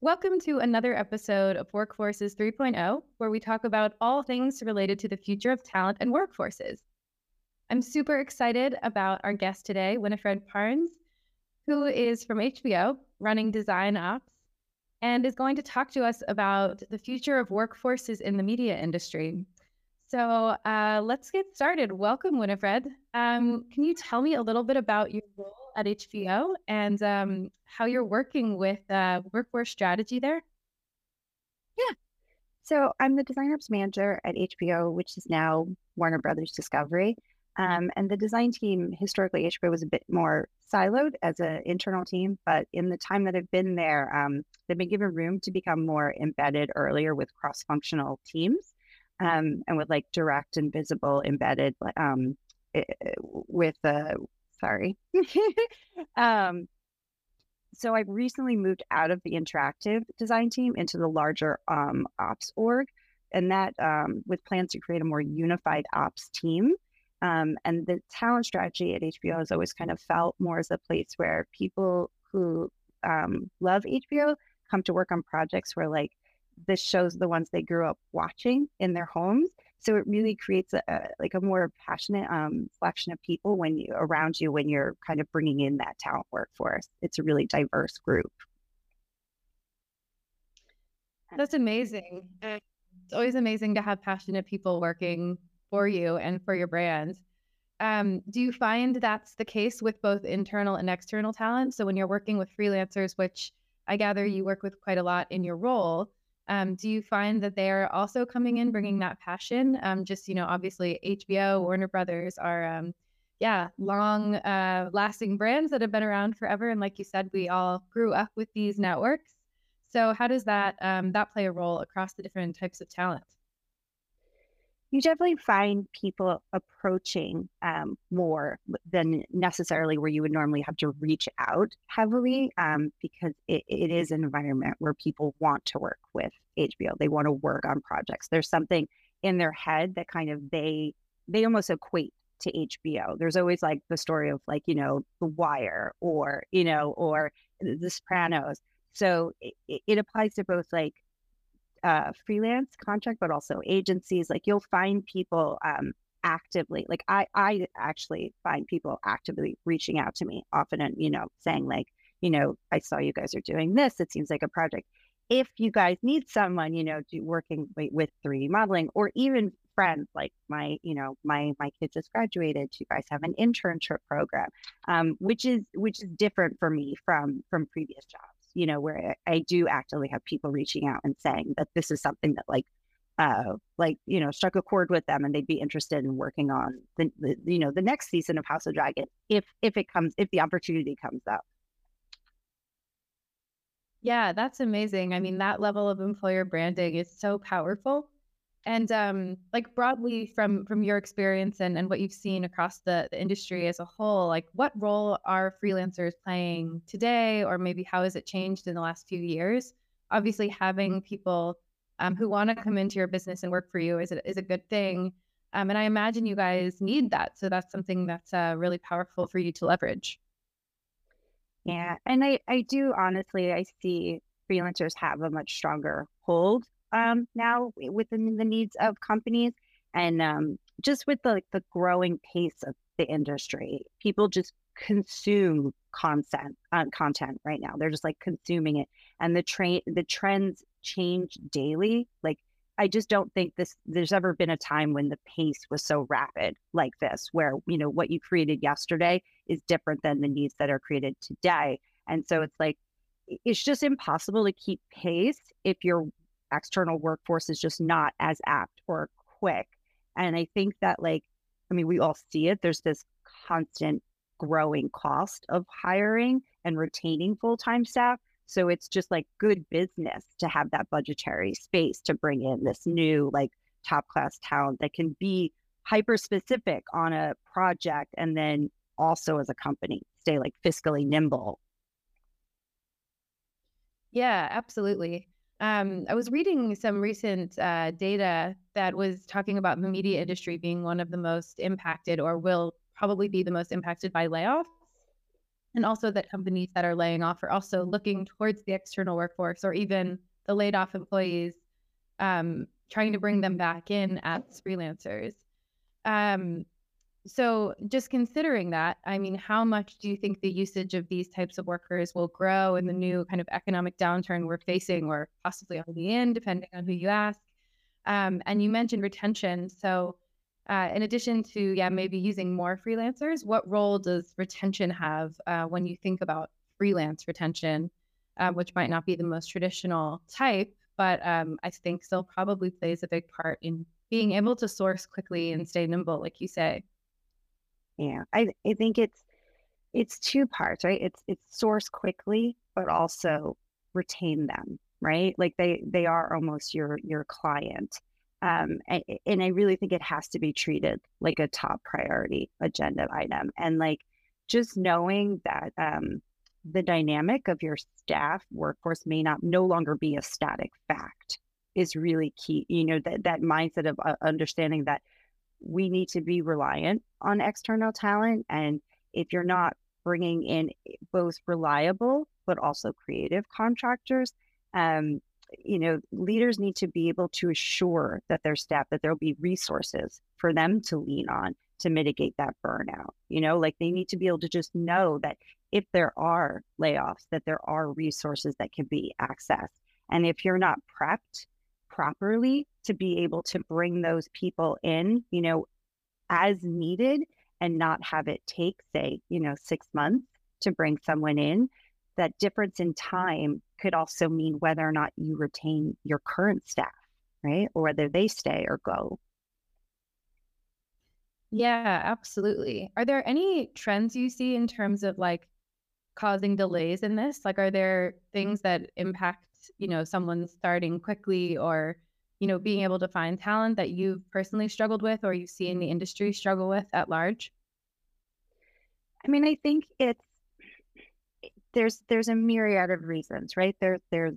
Welcome to another episode of Workforces 3.0, where we talk about all things related to the future of talent and workforces. I'm super excited about our guest today, Winifred Parnes, who is from HBO, running design ops, and is going to talk to us about the future of workforces in the media industry. So uh, let's get started. Welcome, Winifred. Um, can you tell me a little bit about your role at HBO and um, how you're working with uh, workforce strategy there? Yeah. So I'm the design ops manager at HBO, which is now Warner Brothers Discovery. Um, and the design team, historically, HBO was a bit more siloed as an internal team, but in the time that I've been there, um, they've been given room to become more embedded earlier with cross functional teams um, and with like direct and visible embedded um, with uh, sorry. um, so I've recently moved out of the interactive design team into the larger um, ops org, and that um, with plans to create a more unified ops team. Um, and the talent strategy at HBO has always kind of felt more as a place where people who um, love HBO come to work on projects where like this shows the ones they grew up watching in their homes. So it really creates a, a like a more passionate um, selection of people when you around you when you're kind of bringing in that talent workforce. It's a really diverse group. That's amazing. It's always amazing to have passionate people working for you and for your brand. Um, do you find that's the case with both internal and external talent? So when you're working with freelancers, which I gather you work with quite a lot in your role, um, do you find that they're also coming in, bringing that passion? Um, just you know, obviously HBO, Warner Brothers are, um, yeah, long uh, lasting brands that have been around forever. And like you said, we all grew up with these networks. So how does that um, that play a role across the different types of talent? You definitely find people approaching um, more than necessarily where you would normally have to reach out heavily um, because it, it is an environment where people want to work with HBO. They want to work on projects. There's something in their head that kind of they they almost equate to HBO. There's always like the story of like you know The Wire or you know or The Sopranos. So it, it applies to both like uh, freelance contract, but also agencies. Like you'll find people um, actively, like I, I actually find people actively reaching out to me often and, you know, saying like, you know, I saw you guys are doing this. It seems like a project. If you guys need someone, you know, do, working with 3D modeling or even friends like my you know my my kid just graduated you guys have an internship program um, which is which is different for me from from previous jobs you know, where I do actively have people reaching out and saying that this is something that like, uh, like, you know, struck a chord with them and they'd be interested in working on the, the, you know, the next season of House of Dragon if, if it comes, if the opportunity comes up. Yeah, that's amazing. I mean, that level of employer branding is so powerful and um, like broadly from from your experience and, and what you've seen across the, the industry as a whole, like what role are freelancers playing today, or maybe how has it changed in the last few years? Obviously, having people um, who want to come into your business and work for you is a, is a good thing. Um, and I imagine you guys need that. So that's something that's uh, really powerful for you to leverage. Yeah. And I, I do honestly, I see freelancers have a much stronger hold um, now within the needs of companies, and um, just with the the growing pace of the industry, people just consume content uh, content right now. They're just like consuming it, and the train the trends change daily. Like I just don't think this there's ever been a time when the pace was so rapid like this, where you know what you created yesterday is different than the needs that are created today. And so it's like it's just impossible to keep pace if you're external workforce is just not as apt or quick. And I think that, like, I mean, we all see it. There's this constant growing cost of hiring and retaining full time staff. So it's just like good business to have that budgetary space to bring in this new, like, top class talent that can be hyper specific on a project and then also as a company stay like fiscally nimble. Yeah, absolutely. Um, I was reading some recent uh, data that was talking about the media industry being one of the most impacted or will probably be the most impacted by layoffs. and also that companies that are laying off are also looking towards the external workforce or even the laid off employees, um, trying to bring them back in as freelancers. Um, so, just considering that, I mean, how much do you think the usage of these types of workers will grow in the new kind of economic downturn we're facing, or possibly already in, depending on who you ask? Um, and you mentioned retention. So, uh, in addition to yeah, maybe using more freelancers, what role does retention have uh, when you think about freelance retention, uh, which might not be the most traditional type, but um, I think still probably plays a big part in being able to source quickly and stay nimble, like you say. Yeah, I I think it's it's two parts, right? It's it's source quickly, but also retain them, right? Like they they are almost your your client. Um, and, and I really think it has to be treated like a top priority agenda item. And like just knowing that um, the dynamic of your staff workforce may not no longer be a static fact is really key. You know that that mindset of uh, understanding that we need to be reliant on external talent. And if you're not bringing in both reliable but also creative contractors, um, you know, leaders need to be able to assure that their staff that there'll be resources for them to lean on to mitigate that burnout. You know, like they need to be able to just know that if there are layoffs, that there are resources that can be accessed. And if you're not prepped properly to be able to bring those people in, you know, as needed and not have it take, say, you know, six months to bring someone in. That difference in time could also mean whether or not you retain your current staff, right? Or whether they stay or go. Yeah, absolutely. Are there any trends you see in terms of like causing delays in this? Like, are there things that impact you know someone starting quickly or you know being able to find talent that you've personally struggled with or you see in the industry struggle with at large? I mean i think it's there's there's a myriad of reasons right? There there's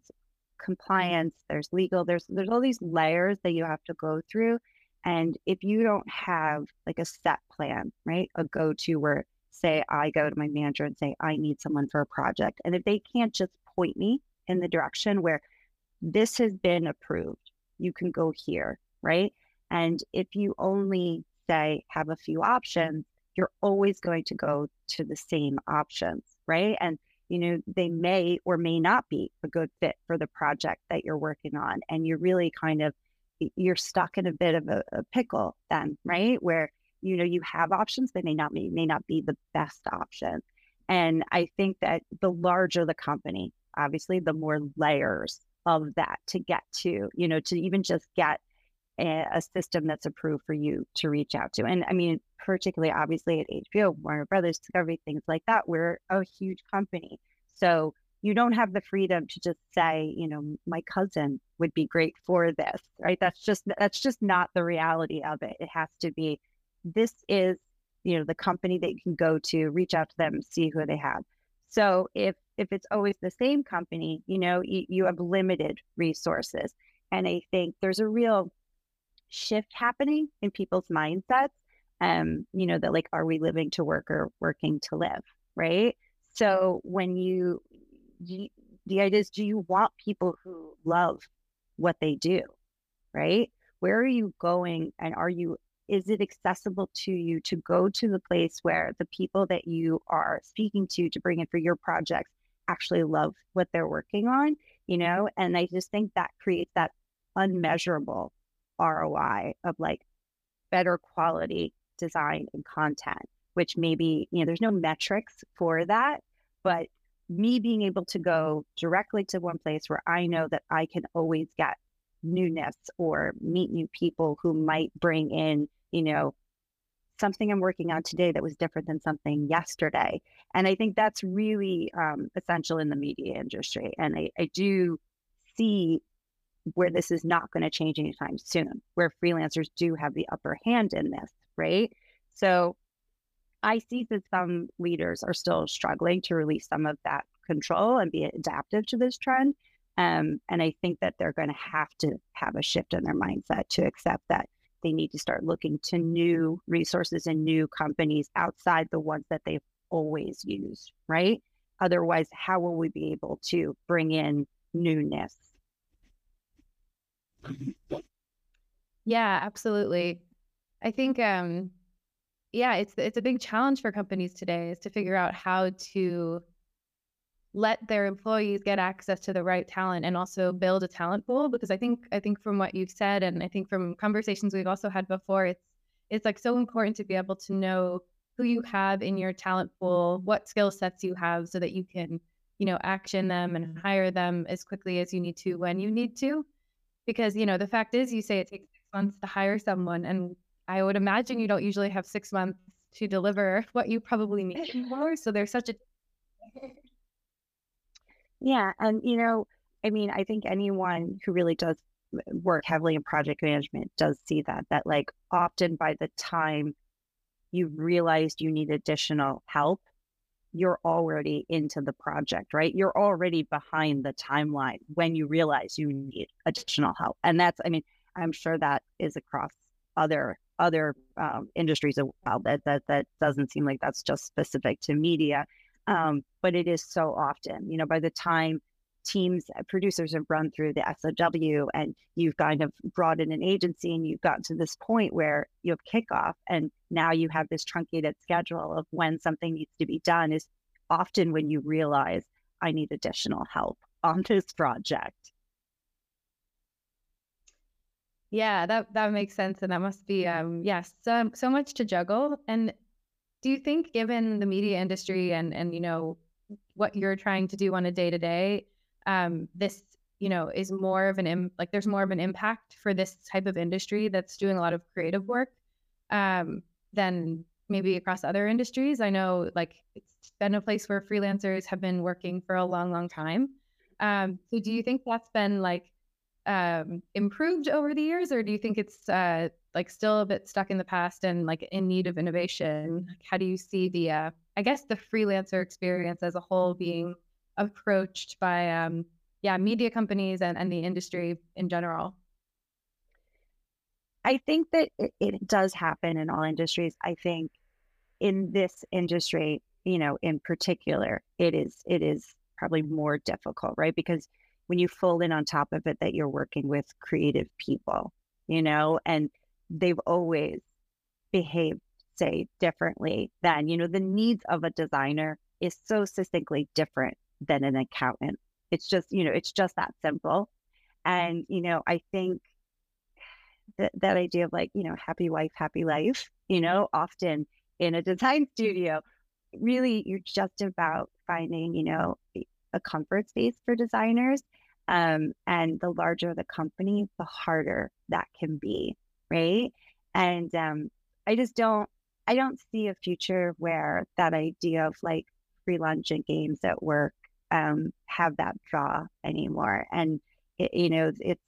compliance there's legal there's there's all these layers that you have to go through. And if you don't have like a set plan right? A go-to where say i go to my manager and say i need someone for a project. And if they can't just point me in the direction where this has been approved. You can go here, right? And if you only say have a few options, you're always going to go to the same options, right? And you know, they may or may not be a good fit for the project that you're working on. And you're really kind of you're stuck in a bit of a, a pickle then, right? Where you know you have options, they may not be may not be the best option. And I think that the larger the company, obviously, the more layers of that to get to, you know, to even just get a, a, system that's approved for you to reach out to. And I mean, particularly obviously at HBO, Warner Brothers, Discovery, things like that, we're a huge company. So you don't have the freedom to just say, you know, my cousin would be great for this, right? That's just that's just not the reality of it. It has to be this is, you know, the company that you can go to, reach out to them, see who they have. So if if it's always the same company, you know, you, you have limited resources. And I think there's a real shift happening in people's mindsets. Um, you know, that like, are we living to work or working to live? Right. So when you, you the idea is do you want people who love what they do? Right? Where are you going and are you is it accessible to you to go to the place where the people that you are speaking to to bring in for your projects actually love what they're working on, you mm-hmm. know? And I just think that creates that unmeasurable ROI of like better quality design and content, which maybe, you know, there's no metrics for that, but me being able to go directly to one place where I know that I can always get newness or meet new people who might bring in, you know, something I'm working on today that was different than something yesterday. And I think that's really um, essential in the media industry. And I, I do see where this is not going to change anytime soon, where freelancers do have the upper hand in this, right? So I see that some leaders are still struggling to release some of that control and be adaptive to this trend. Um, and I think that they're going to have to have a shift in their mindset to accept that they need to start looking to new resources and new companies outside the ones that they've always used, right? Otherwise, how will we be able to bring in newness? Yeah, absolutely. I think um yeah, it's it's a big challenge for companies today is to figure out how to let their employees get access to the right talent and also mm-hmm. build a talent pool because I think I think from what you've said and I think from conversations we've also had before it's it's like so important to be able to know who you have in your talent mm-hmm. pool, what skill sets you have so that you can, you know, action them and mm-hmm. hire them as quickly as you need to when you need to. Because, you know, the fact is you say it takes 6 months to hire someone and I would imagine you don't usually have 6 months to deliver what you probably need for. So there's such a Yeah, and you know, I mean, I think anyone who really does work heavily in project management does see that that like often by the time you realized you need additional help, you're already into the project, right? You're already behind the timeline when you realize you need additional help. And that's, I mean, I'm sure that is across other other um, industries as well. That that that doesn't seem like that's just specific to media, um, but it is so often. You know, by the time teams uh, producers have run through the SOW and you've kind of brought in an agency and you've gotten to this point where you have kickoff and now you have this truncated schedule of when something needs to be done is often when you realize I need additional help on this project. Yeah, that that makes sense and that must be um yes, so so much to juggle and do you think given the media industry and and you know what you're trying to do on a day to day um, this you know is more of an Im- like there's more of an impact for this type of industry that's doing a lot of creative work um, than maybe across other industries. I know like it's been a place where freelancers have been working for a long, long time. Um, so do you think that's been like um, improved over the years, or do you think it's uh, like still a bit stuck in the past and like in need of innovation? How do you see the uh, I guess the freelancer experience as a whole being approached by um, yeah media companies and, and the industry in general? I think that it, it does happen in all industries. I think in this industry you know in particular it is it is probably more difficult right? Because when you fold in on top of it that you're working with creative people you know and they've always behaved say differently than you know the needs of a designer is so succinctly different than an accountant. It's just, you know, it's just that simple. And, you know, I think that that idea of like, you know, happy wife, happy life, you know, often in a design studio, really you're just about finding, you know, a comfort space for designers. Um, and the larger the company, the harder that can be, right? And um, I just don't, I don't see a future where that idea of like free lunch and games at work um, have that draw anymore. And it, you know, it's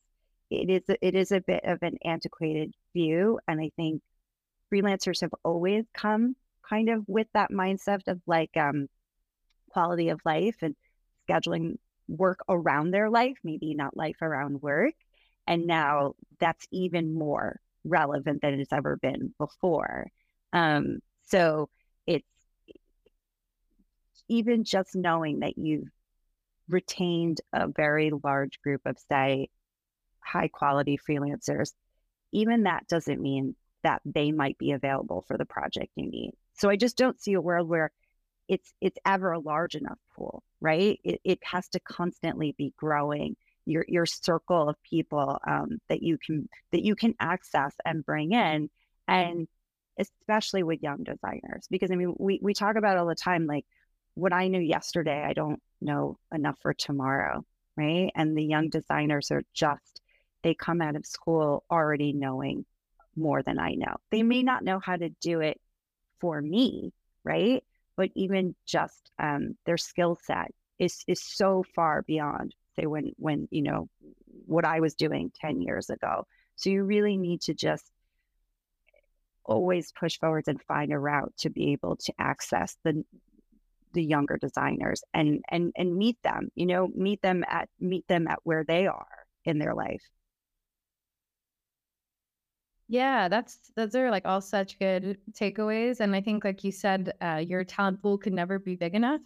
it is it is a bit of an antiquated view, and I think freelancers have always come kind of with that mindset of like um, quality of life and scheduling work around their life, maybe not life around work. And now that's even more relevant than it's ever been before. Um, so it's even just knowing that you've retained a very large group of, say, high quality freelancers, even that doesn't mean that they might be available for the project you need. So I just don't see a world where it's it's ever a large enough pool, right? It, it has to constantly be growing your your circle of people um, that you can that you can access and bring in, and especially with young designers, because I mean we we talk about all the time like what I knew yesterday, I don't know enough for tomorrow, right? And the young designers are just, they come out of school already knowing more than I know. They may not know how to do it for me, right? But even just um, their skill set is is so far beyond say when when you know what I was doing ten years ago. So you really need to just always push forwards and find a route to be able to access the the younger designers and and and meet them you know meet them at meet them at where they are in their life Yeah, that's those are like all such good takeaways. And I think, like you said, uh, your talent pool could never be big enough.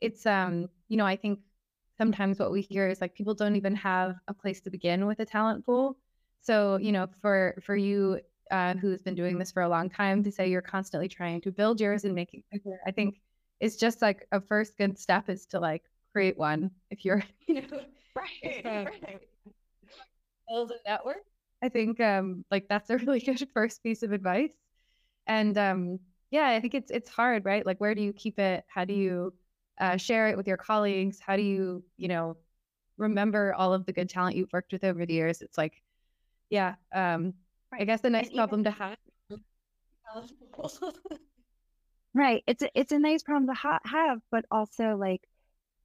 It's um, you know, I think sometimes what we hear is like people don't even have a place to begin with a talent pool. So, you know, for for you uh, who's been doing this for a long time to say you're constantly trying to build yours and making, I think it's just like a first good step is to like create one if you're, you know, right, right. build a network. I think um like that's a really good first piece of advice. And um yeah, I think it's it's hard, right? Like where do you keep it? How do you uh, share it with your colleagues? How do you, you know, remember all of the good talent you've worked with over the years? It's like, yeah, um, right. I guess a nice problem to have. right. It's a, it's a nice problem to ha- have, but also like,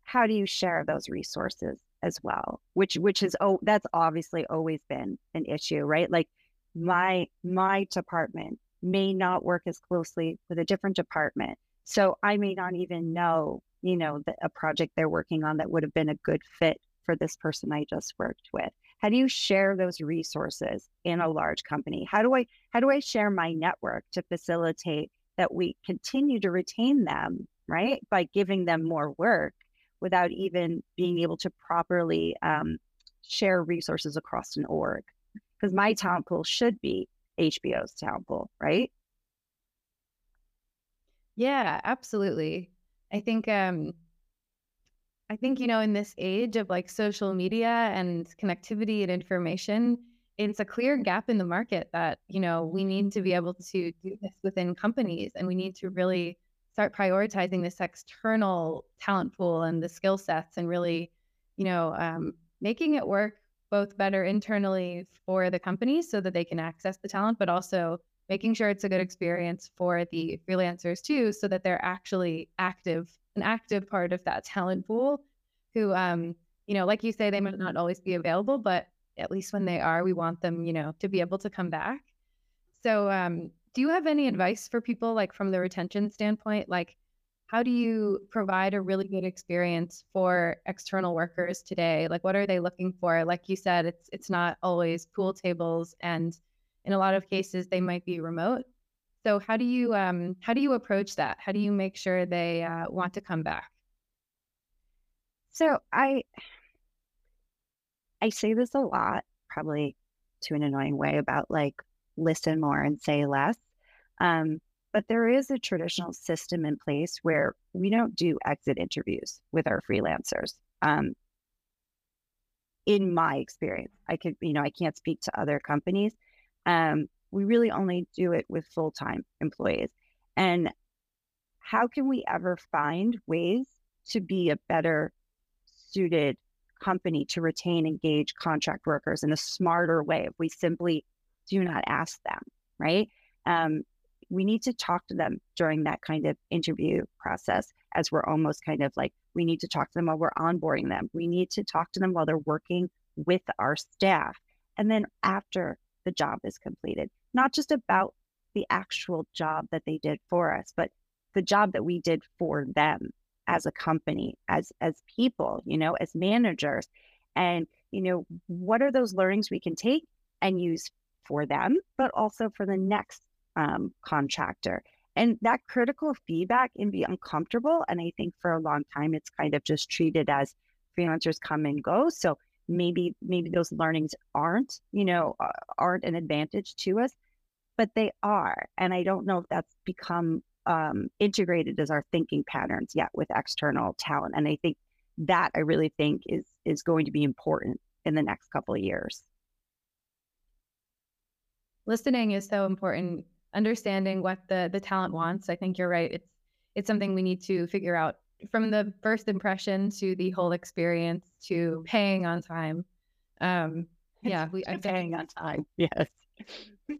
how do you share those resources as well? Which which is oh, that's obviously always been an issue, right? Like my my department may not work as closely with a different department. So I may not even know you know, the, a project they're working on that would have been a good fit for this person I just worked with? How do you share those resources in a large company? How do I how do I share my network to facilitate that we continue to retain them, right? By giving them more work without even being able to properly um, share resources across an org. Because my talent pool should be HBO's talent pool, right? Yeah, absolutely. I think um I think you know in this age of like social media and connectivity and information, it's a clear gap in the market that, you know, we need to be able to do this within companies and we need to really start prioritizing this external talent pool and the skill sets and really, you know, um, making it work both better internally for the companies so that they can access the talent, but also making sure it's a good experience for the freelancers too, so that they're actually active, an active part of that talent pool who, um, you know, like you say, they might not always be available, but at least when they are, we want them, you know, to be able to come back. So, um, do you have any advice for people, like from the retention standpoint? Like, how do you provide a really good experience for external workers today? Like, what are they looking for? Like you said, it's it's not always pool tables and in a lot of cases they might be remote so how do you um, how do you approach that how do you make sure they uh, want to come back so i i say this a lot probably to an annoying way about like listen more and say less. Um, but there is a traditional system in place where we don't do exit interviews with our freelancers. Um, in my experience i could you know i can't speak to other companies. Um, we really only do it with full time employees. And how can we ever find ways to be a better suited company to retain engage contract workers in a smarter way if we simply do not ask them, right? Um, we need to talk to them during that kind of interview process as we're almost kind of like we need to talk to them while we're onboarding them. We need to talk to them while they're working with our staff. And then after the job is completed, not just about the actual job that they did for us, but the job that we did for them as a company, as as people, you know, as managers. And, you know, what are those learnings we can take and use for them, but also for the next um, contractor? And that critical feedback can be uncomfortable. And I think for a long time, it's kind of just treated as freelancers come and go. So maybe maybe those learnings aren't you know aren't an advantage to us but they are and i don't know if that's become um, integrated as our thinking patterns yet with external talent and i think that i really think is is going to be important in the next couple of years listening is so important understanding what the the talent wants i think you're right it's it's something we need to figure out from the first impression to the whole experience to paying on time. Um, yeah, we I'm paying on time. Yes,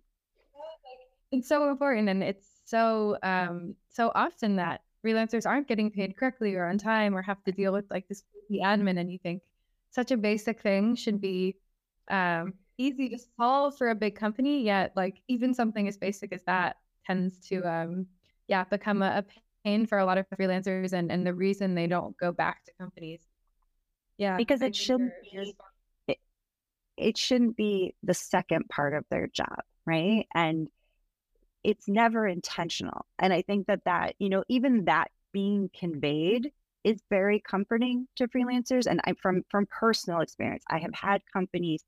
it's so important, and it's so um, so often that freelancers aren't getting paid correctly or on time, or have to deal with like this the admin. And you think such a basic thing should be um, easy to solve for a big company, yet like even something as basic as that tends to um, yeah become a, a pain for a lot of freelancers and, and the reason they don't go back to companies. Yeah. Because it shouldn't be, it, it shouldn't be the second part of their job, right? And it's never intentional. And I think that that, you know, even that being conveyed is very comforting to freelancers. And I from from personal experience, I have had companies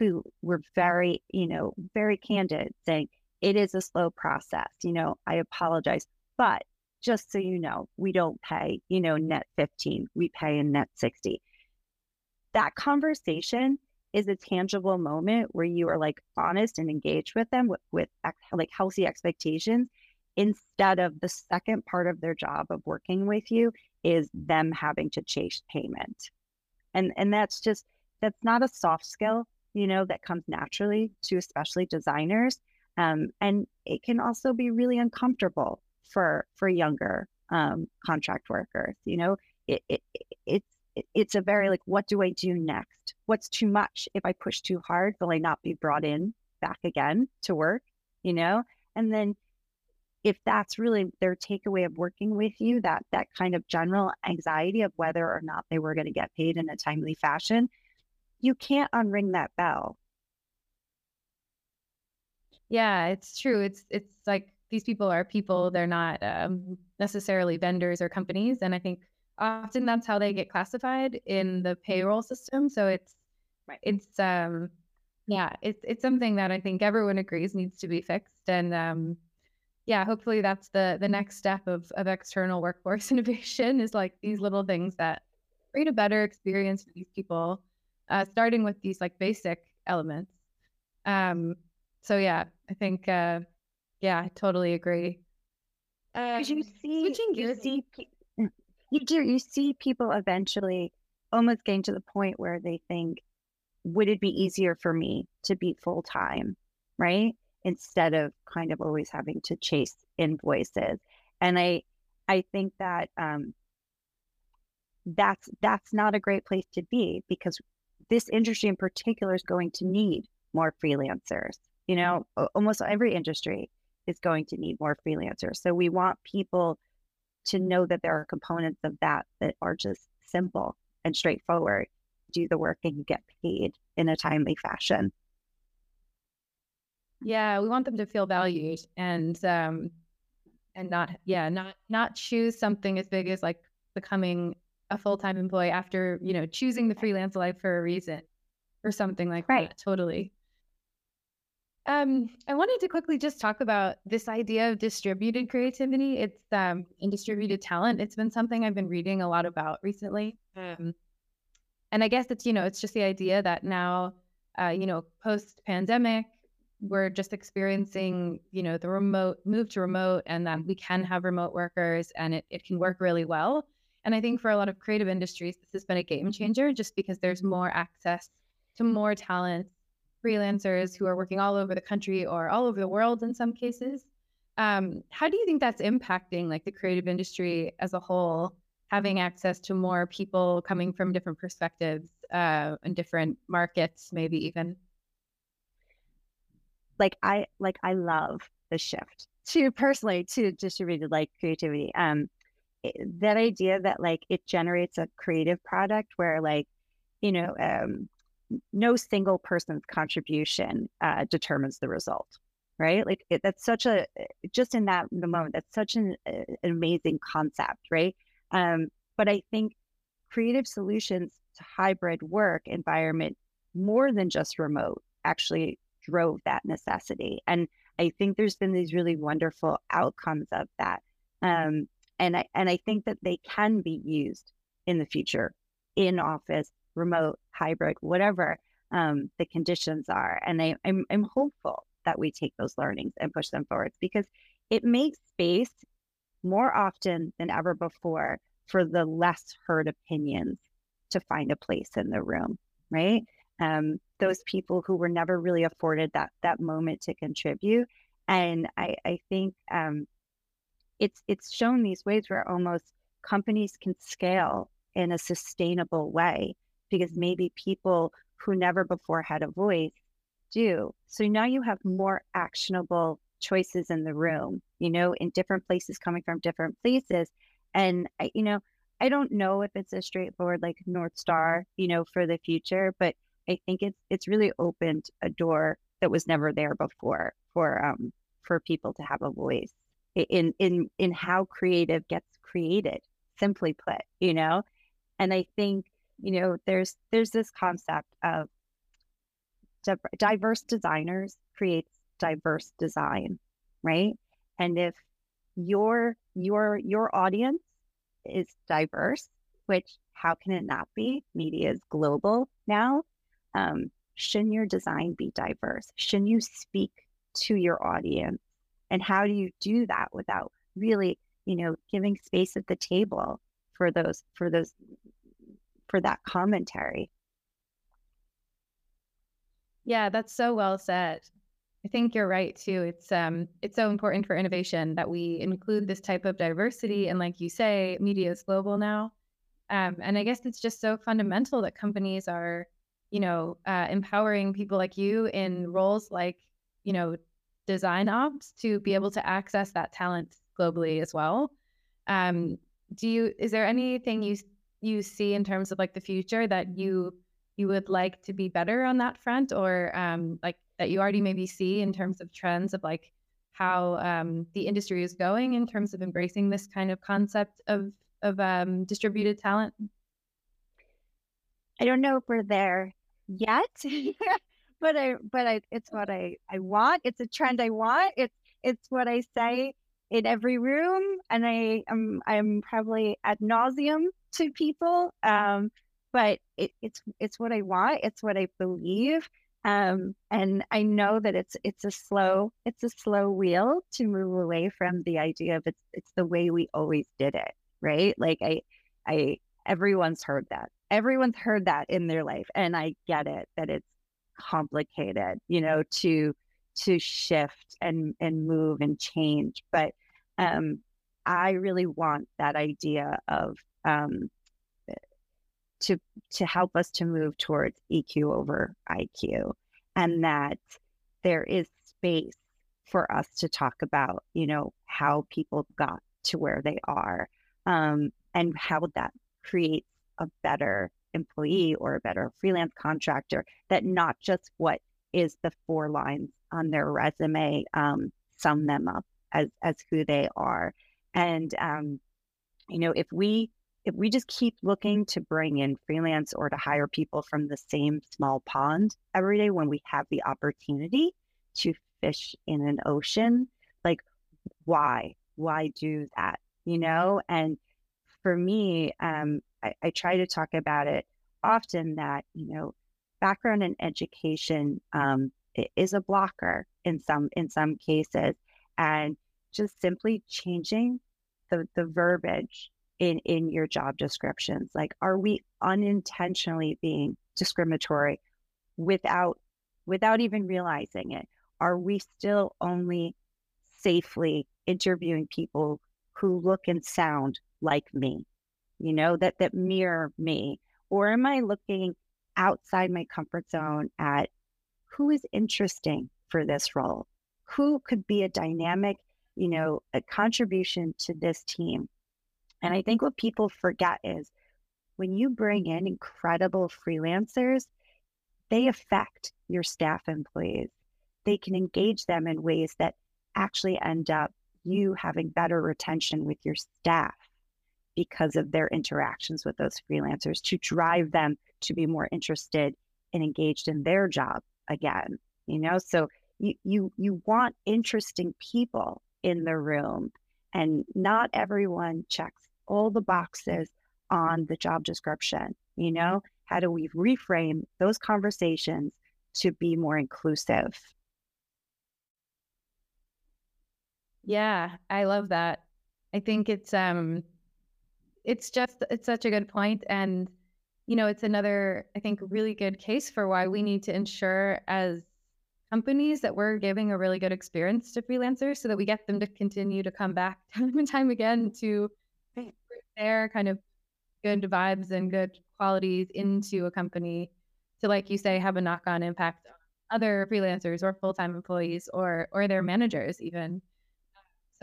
who were very, you know, very candid saying, it is a slow process. You know, I apologize. But just so you know, we don't pay, you know, net 15, we pay in net 60. That conversation is a tangible moment where you are like honest and engaged with them with, with like healthy expectations instead of the second part of their job of working with you is them having to chase payment and and that's just that's not a soft skill you know that comes naturally to especially designers um, and it can also be really uncomfortable for for younger um, contract workers you know? It, it it's it's a very like what do i do next? What's too much if i push too hard? Will i not be brought in back again to work you know? And then if that's really their takeaway of working with you that that kind of general anxiety of whether or not they were going to get paid in a timely fashion you can't unring that bell. Yeah it's true. It's it's like these people are people. They're not um, necessarily vendors or companies. And i think often that's how they get classified in the payroll system. So it's it's um yeah, it's it's something that I think everyone agrees needs to be fixed. And um yeah, hopefully that's the the next step of of external workforce innovation is like these little things that create a better experience for these people, uh, starting with these like basic elements. Um so yeah, I think uh yeah, I totally agree. Because um, you see, switching you see, you do you see people eventually almost getting to the point where they think would it be easier for me to be full time right instead of kind of always having to chase invoices and i i think that um that's that's not a great place to be because this industry in particular is going to need more freelancers you know almost every industry is going to need more freelancers so we want people to know that there are components of that that are just simple and straightforward. Do the work and you get paid in a timely fashion. Yeah, we want them to feel valued and um and not yeah, not not choose something as big as like becoming a full-time employee after, you know, choosing the freelance life for a reason or something like right. that. Totally. Um, I wanted to quickly just talk about this idea of distributed creativity. It's um, and distributed talent. It's been something I've been reading a lot about recently. Um, and I guess it's you know it's just the idea that now, uh, you know, post pandemic, we're just experiencing you know the remote move to remote, and that we can have remote workers, and it it can work really well. And I think for a lot of creative industries, this has been a game changer, just because there's more access to more talent freelancers who are working all over the country or all over the world in some cases. Um, how do you think that's impacting like the creative industry as a whole, having access to more people coming from different perspectives uh, and different markets, maybe even? Like I like I love the shift to personally to distributed like creativity. Um, that idea that like it generates a creative product where like you know um no single person's contribution uh, determines the result right? Like it, that's such a just in that the moment that's such an, an amazing concept right? Um, but i think creative solutions to hybrid work environment more than just remote actually drove that necessity and i think there's been these really wonderful outcomes of that. Um, and i and i think that they can be used in the future in office remote, hybrid, whatever um, the conditions are. And I, I'm, I'm hopeful that we take those learnings and push them forwards because it makes space more often than ever before for the less heard opinions to find a place in the room, right? Um, those people who were never really afforded that that moment to contribute. And I, I think um, it's it's shown these ways where almost companies can scale in a sustainable way because maybe people who never before had a voice do. So now you have more actionable choices in the room, you know, in different places coming from different places. And, I, you know, I don't know if it's a straightforward like North Star, you know, for the future, but I think it's it's really opened a door that was never there before for um for people to have a voice in in in how creative gets created simply put you know? And i think you know there's there's this concept of diverse designers creates diverse design right? And if your your your audience is diverse which how can it not be? Media is global now. Um, shouldn't your design be diverse? Shouldn't you speak to your audience and how do you do that without really you know giving space at the table for those for those for that commentary? Yeah that's so well said. I think you're right too. It's um it's so important for innovation that we include this type of diversity and like you say media is global now. Um, and i guess it's just so fundamental that companies are you know uh, empowering people like you in roles like you know design ops to be able to access that talent globally as well. Um, do you is there anything you you see in terms of like the future that you you would like to be better on that front, or um, like that you already maybe see in terms of trends of like how um, the industry is going in terms of embracing this kind of concept of of um, distributed talent? I don't know if we're there yet. but I, but I, it's what I, I want. It's a trend I want. It's, it's what I say in every room, and I am, I'm probably ad nauseum to people. Um, but it, it's, it's what I want. It's what I believe. Um, and I know that it's, it's a slow, it's a slow wheel to move away from the idea of it's, it's the way we always did it, right? Like I, I, everyone's heard that. Everyone's heard that in their life, and I get it that it's complicated, you know, to to shift and and move and change. But um, I really want that idea of um, to to help us to move towards EQ over IQ, and that there is space for us to talk about, you know, how people got to where they are, um, and how that creates a better employee or a better freelance contractor that not just what is the four lines on their resume um, sum them up as as who they are. And um, you know if we if we just keep looking to bring in freelance or to hire people from the same small pond every day when we have the opportunity to fish in an ocean like why? Why do that? You know? And for me um, I, I try to talk about it often that, you know, background and education um, is a blocker in some in some cases, and just simply changing the the verbiage in in your job descriptions. Like, are we unintentionally being discriminatory without without even realizing it? Are we still only safely interviewing people who look and sound like me? You know, that that mirror me? Or am I looking outside my comfort zone at who is interesting for this role? Who could be a dynamic, you know, a contribution to this team? And I think what people forget is when you bring in incredible freelancers, they affect your staff employees. They can engage them in ways that actually end up you having better retention with your staff because of their interactions with those freelancers to drive them to be more interested and engaged in their job again you know? So you you you want interesting people in the room and not everyone checks all the boxes on the job description you know? How do we reframe those conversations to be more inclusive? Yeah i love that. I think it's um it's just it's such a good point and you know it's another i think really good case for why we need to ensure as companies that we're giving a really good experience to freelancers so that we get them to continue to come back time and time again to bring their kind of good vibes and good qualities into a company to like you say have a knock-on impact on other freelancers or full-time employees or or their managers even.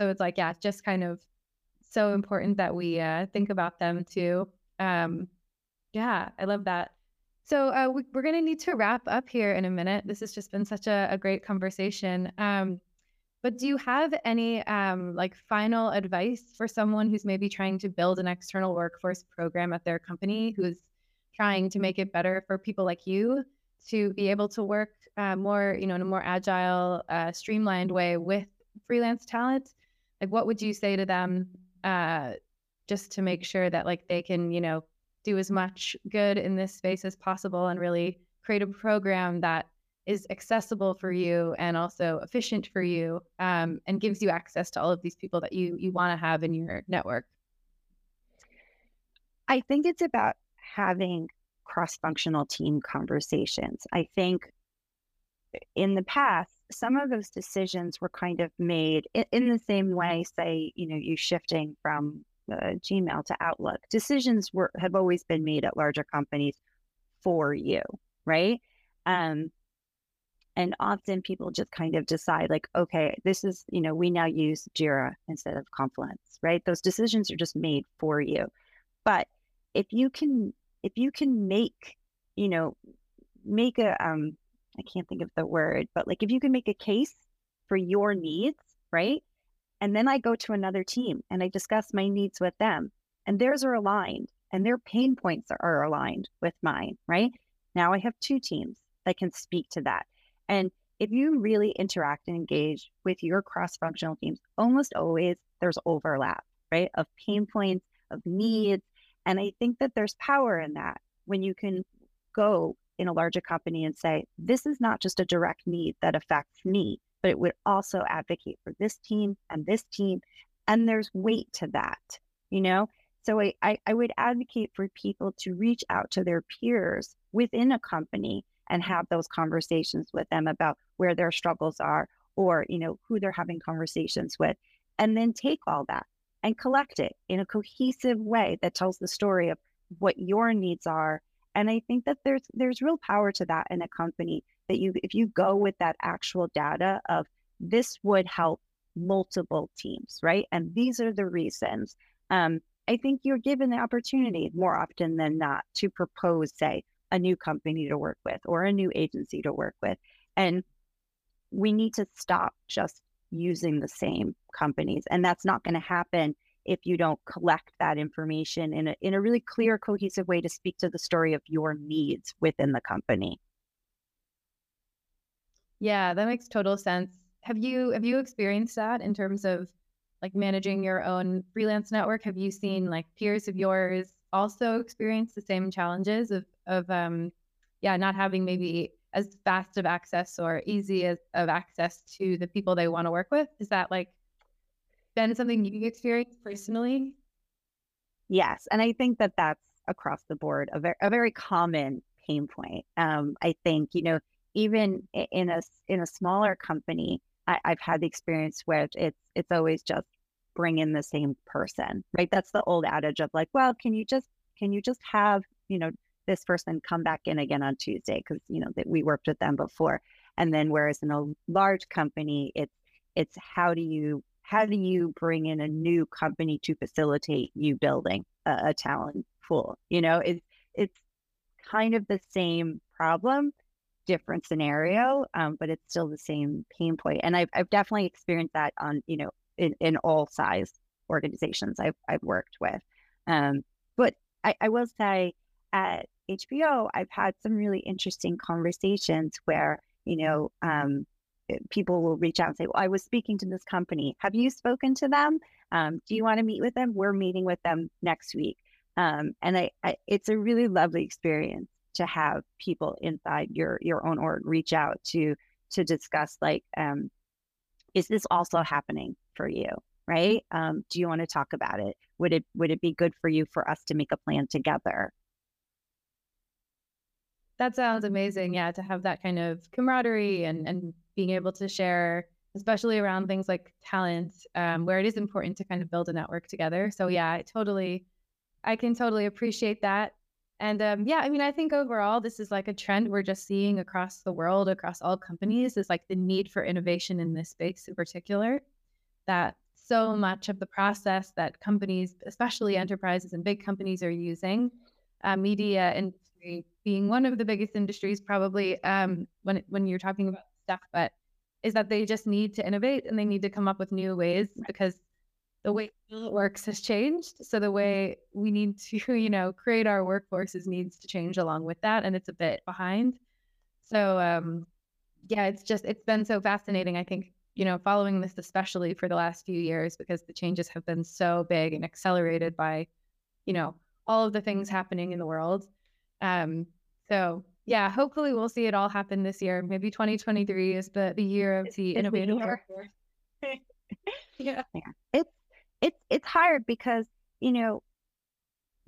So it's like yeah just kind of so important that we uh, think about them too. Um, yeah, I love that. So uh, we, are going to need to wrap up here in a minute. This has just been such a, a great conversation. Um, but do you have any um, like final advice for someone who's maybe trying to build an external workforce program at their company, who's trying to make it better for people like you to be able to work uh, more, you know, in a more agile, uh, streamlined way with freelance talent? Like, what would you say to them uh, just to make sure that like they can, you know, do as much good in this space as possible and really create a program that is accessible for you and also efficient for you um, and gives you access to all of these people that you you want to have in your network. I think it's about having cross-functional team conversations. I think in the past some of those decisions were kind of made in, in the same way say you know you shifting from uh, gmail to outlook decisions were have always been made at larger companies for you right um, and often people just kind of decide, like, okay, this is, you know, we now use Jira instead of Confluence, right? Those decisions are just made for you. But if you can, if you can make, you know, make a, um, I can't think of the word, but like if you can make a case for your needs, right? And then I go to another team and I discuss my needs with them, and theirs are aligned and their pain points are, aligned with mine, right? Now I have two teams that can speak to that. And if you really interact and engage with your cross functional teams, almost always there's overlap, right? Of pain points, of needs. And I think that there's power in that when you can go in a larger company and say, this is not just a direct need that affects me, but it would also advocate for this team and this team. And there's weight to that, you know? So I, I, I would advocate for people to reach out to their peers within a company and have those conversations with them about where their struggles are or you know who they're having conversations with and then take all that and collect it in a cohesive way that tells the story of what your needs are and i think that there's there's real power to that in a company that you if you go with that actual data of this would help multiple teams right and these are the reasons um, i think you're given the opportunity more often than not to propose say a new company to work with or a new agency to work with. And we need to stop just using the same companies. And that's not going to happen if you don't collect that information in a, in a really clear, cohesive way to speak to the story of your needs within the company. Yeah, that makes total sense. Have you have you experienced that in terms of like managing your own freelance network? Have you seen like peers of yours also experience the same challenges of of um yeah not having maybe as fast of access or easy as of access to the people they want to work with is that like been something you've experienced personally? Yes and i think that that's across the board a very, a very common pain point. Um, i think you know even in a in a smaller company I, i've had the experience where it's it's always just bring in the same person, right? That's the old adage of like, well, can you just can you just have you know this person come back in again on Tuesday? Because you know that we worked with them before, and then whereas in a large company, it's it's how do you how do you bring in a new company to facilitate you building a, a talent pool? You know, it's it's kind of the same problem, different scenario, um, but it's still the same pain point. And I've I've definitely experienced that on you know in, in all size organizations I've, I've worked with. Um, but I, I will say at HBO, I've had some really interesting conversations where, you know, um, people will reach out and say, well, I was speaking to this company. Have you spoken to them? Um, do you want to meet with them? We're meeting with them next week. Um, and I, I, it's a really lovely experience to have people inside your your own org reach out to to discuss like um, is this also happening for you right um, do you want to talk about it would it would it be good for you for us to make a plan together that sounds amazing yeah to have that kind of camaraderie and and being able to share especially around things like talent um, where it is important to kind of build a network together so yeah i totally i can totally appreciate that and um, yeah, I mean, I think overall, this is like a trend we're just seeing across the world, across all companies, is like the need for innovation in this space in particular. That so much of the process that companies, especially enterprises and big companies, are using uh, media industry being one of the biggest industries, probably um, when when you're talking about stuff, but is that they just need to innovate and they need to come up with new ways because the way it works has changed. So the way we need to, you know, create our workforces needs to change along with that, and it's a bit behind. So um, yeah, it's just it's been so fascinating. I think you know, following this especially for the last few years because the changes have been so big and accelerated by, you know, all of the things happening in the world. Um, so yeah, hopefully we'll see it all happen this year. Maybe 2023 is the, the year of the innovative workforce. yeah. yeah. It's it's it's hard because, you know,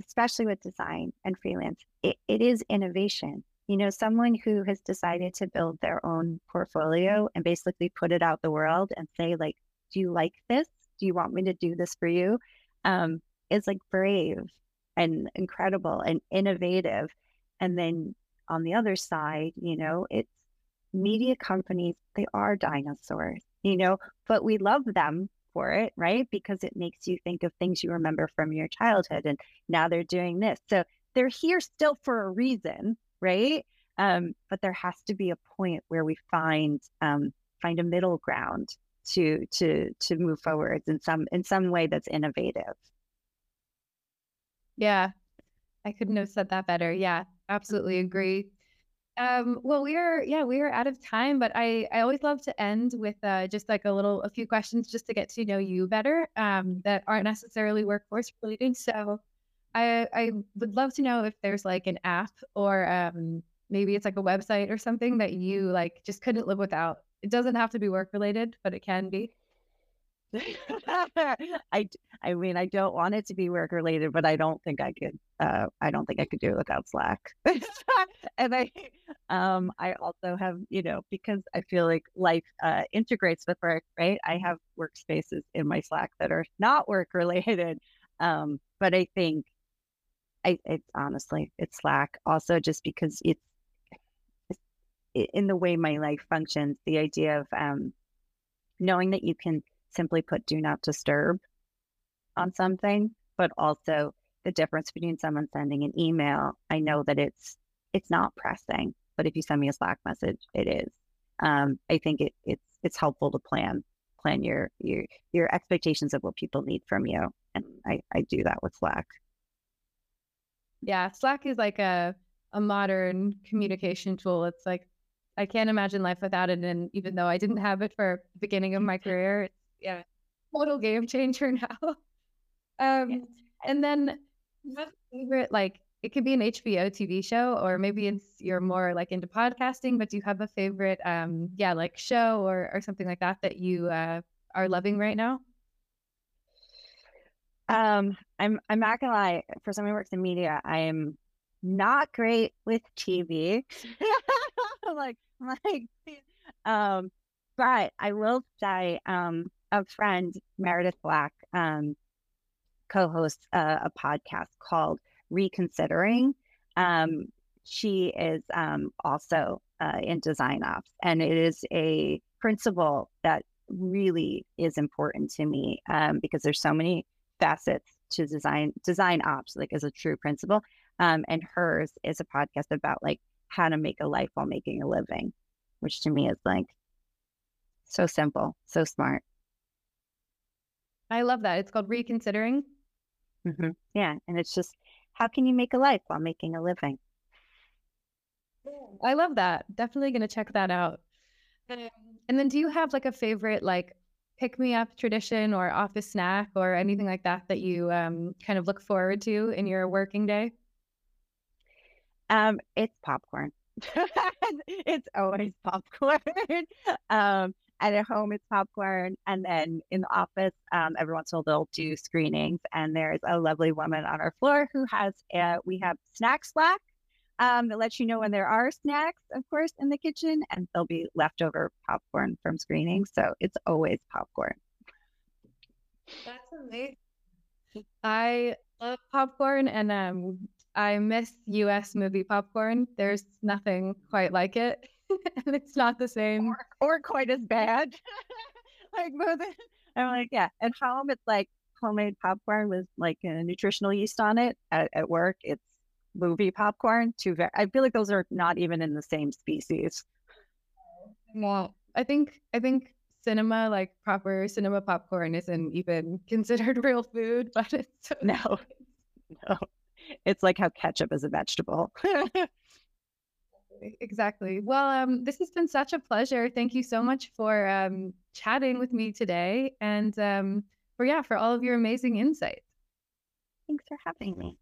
especially with design and freelance, it, it is innovation. You know, someone who has decided to build their own portfolio and basically put it out the world and say, like, do you like this? Do you want me to do this for you? Um, is like brave and incredible and innovative. And then on the other side, you know, it's media companies, they are dinosaurs, you know, but we love them for it, right? Because it makes you think of things you remember from your childhood. And now they're doing this. So they're here still for a reason, right? Um, but there has to be a point where we find um, find a middle ground to to to move forwards in some in some way that's innovative. Yeah, I couldn't have said that better. Yeah, absolutely agree. Um, well, we are, yeah, we are out of time, but I, I always love to end with uh, just like a little, a few questions just to get to know you better um, that aren't necessarily workforce related. So I, I would love to know if there's like an app or um, maybe it's like a website or something that you like just couldn't live without. It doesn't have to be work related, but it can be. I, I mean, I don't want it to be work related, but I don't think I could. Uh, I don't think I could do it without Slack. and I, um, I also have, you know, because I feel like life uh, integrates with work, right? I have workspaces in my Slack that are not work related. Um, but I think, I, it's honestly, it's Slack. Also, just because it's, in the way my life functions, the idea of um, knowing that you can simply put do not disturb on something, but also the difference between someone sending an email. I know that it's it's not pressing, but if you send me a Slack message, it is. Um, I think it, it's it's helpful to plan plan your your your expectations of what people need from you, and I I do that with Slack. Yeah, Slack is like a a modern communication tool. It's like I can't imagine life without it. And even though I didn't have it for the beginning of my career, yeah, total game changer now. um, and then favorite like it could be an HBO TV show, or maybe it's you're more like into podcasting, but do you have a favorite, um, yeah, like show or or something like that that you uh, are loving right now? Um, I'm I'm not gonna lie. For someone who works in media, I am not great with TV. like like, um, but I will say, um, a friend, Meredith Black, um, co-hosts a, a, podcast called Reconsidering. Um, she is um, also uh, in design ops, and it is a principle that really is important to me um, because there's so many facets to design design ops, like as a true principle. Um, and hers is a podcast about like how to make a life while making a living, which to me is like so simple, so smart. I love that. It's called Reconsidering. Mm-hmm. Yeah. And it's just, how can you make a life while making a living? I love that. Definitely going to check that out. And then do you have like a favorite, like, pick me up tradition or office snack or anything like that that you um, kind of look forward to in your working day? Um, it's popcorn. it's always popcorn. um, and at home it's popcorn and then in the office um, every once in a while they'll do screenings and there's a lovely woman on our floor who has a, we have snack slack um, that lets you know when there are snacks of course in the kitchen and there'll be leftover popcorn from screening so it's always popcorn. That's amazing. I love popcorn and um, i miss us movie popcorn. There's nothing quite like it and it's not the same or, or quite as bad. like both. I'm like, yeah. At home, it's like homemade popcorn with like a nutritional yeast on it. At, at work, it's movie popcorn. Two very, I feel like those are not even in the same species. Well, I think I think cinema, like proper cinema popcorn, isn't even considered real food, but it's so no, no. It's like how ketchup is a vegetable. Exactly. Well, um, this has been such a pleasure. Thank you so much for um, chatting with me today, and um, for yeah, for all of your amazing insights. Thanks for having me.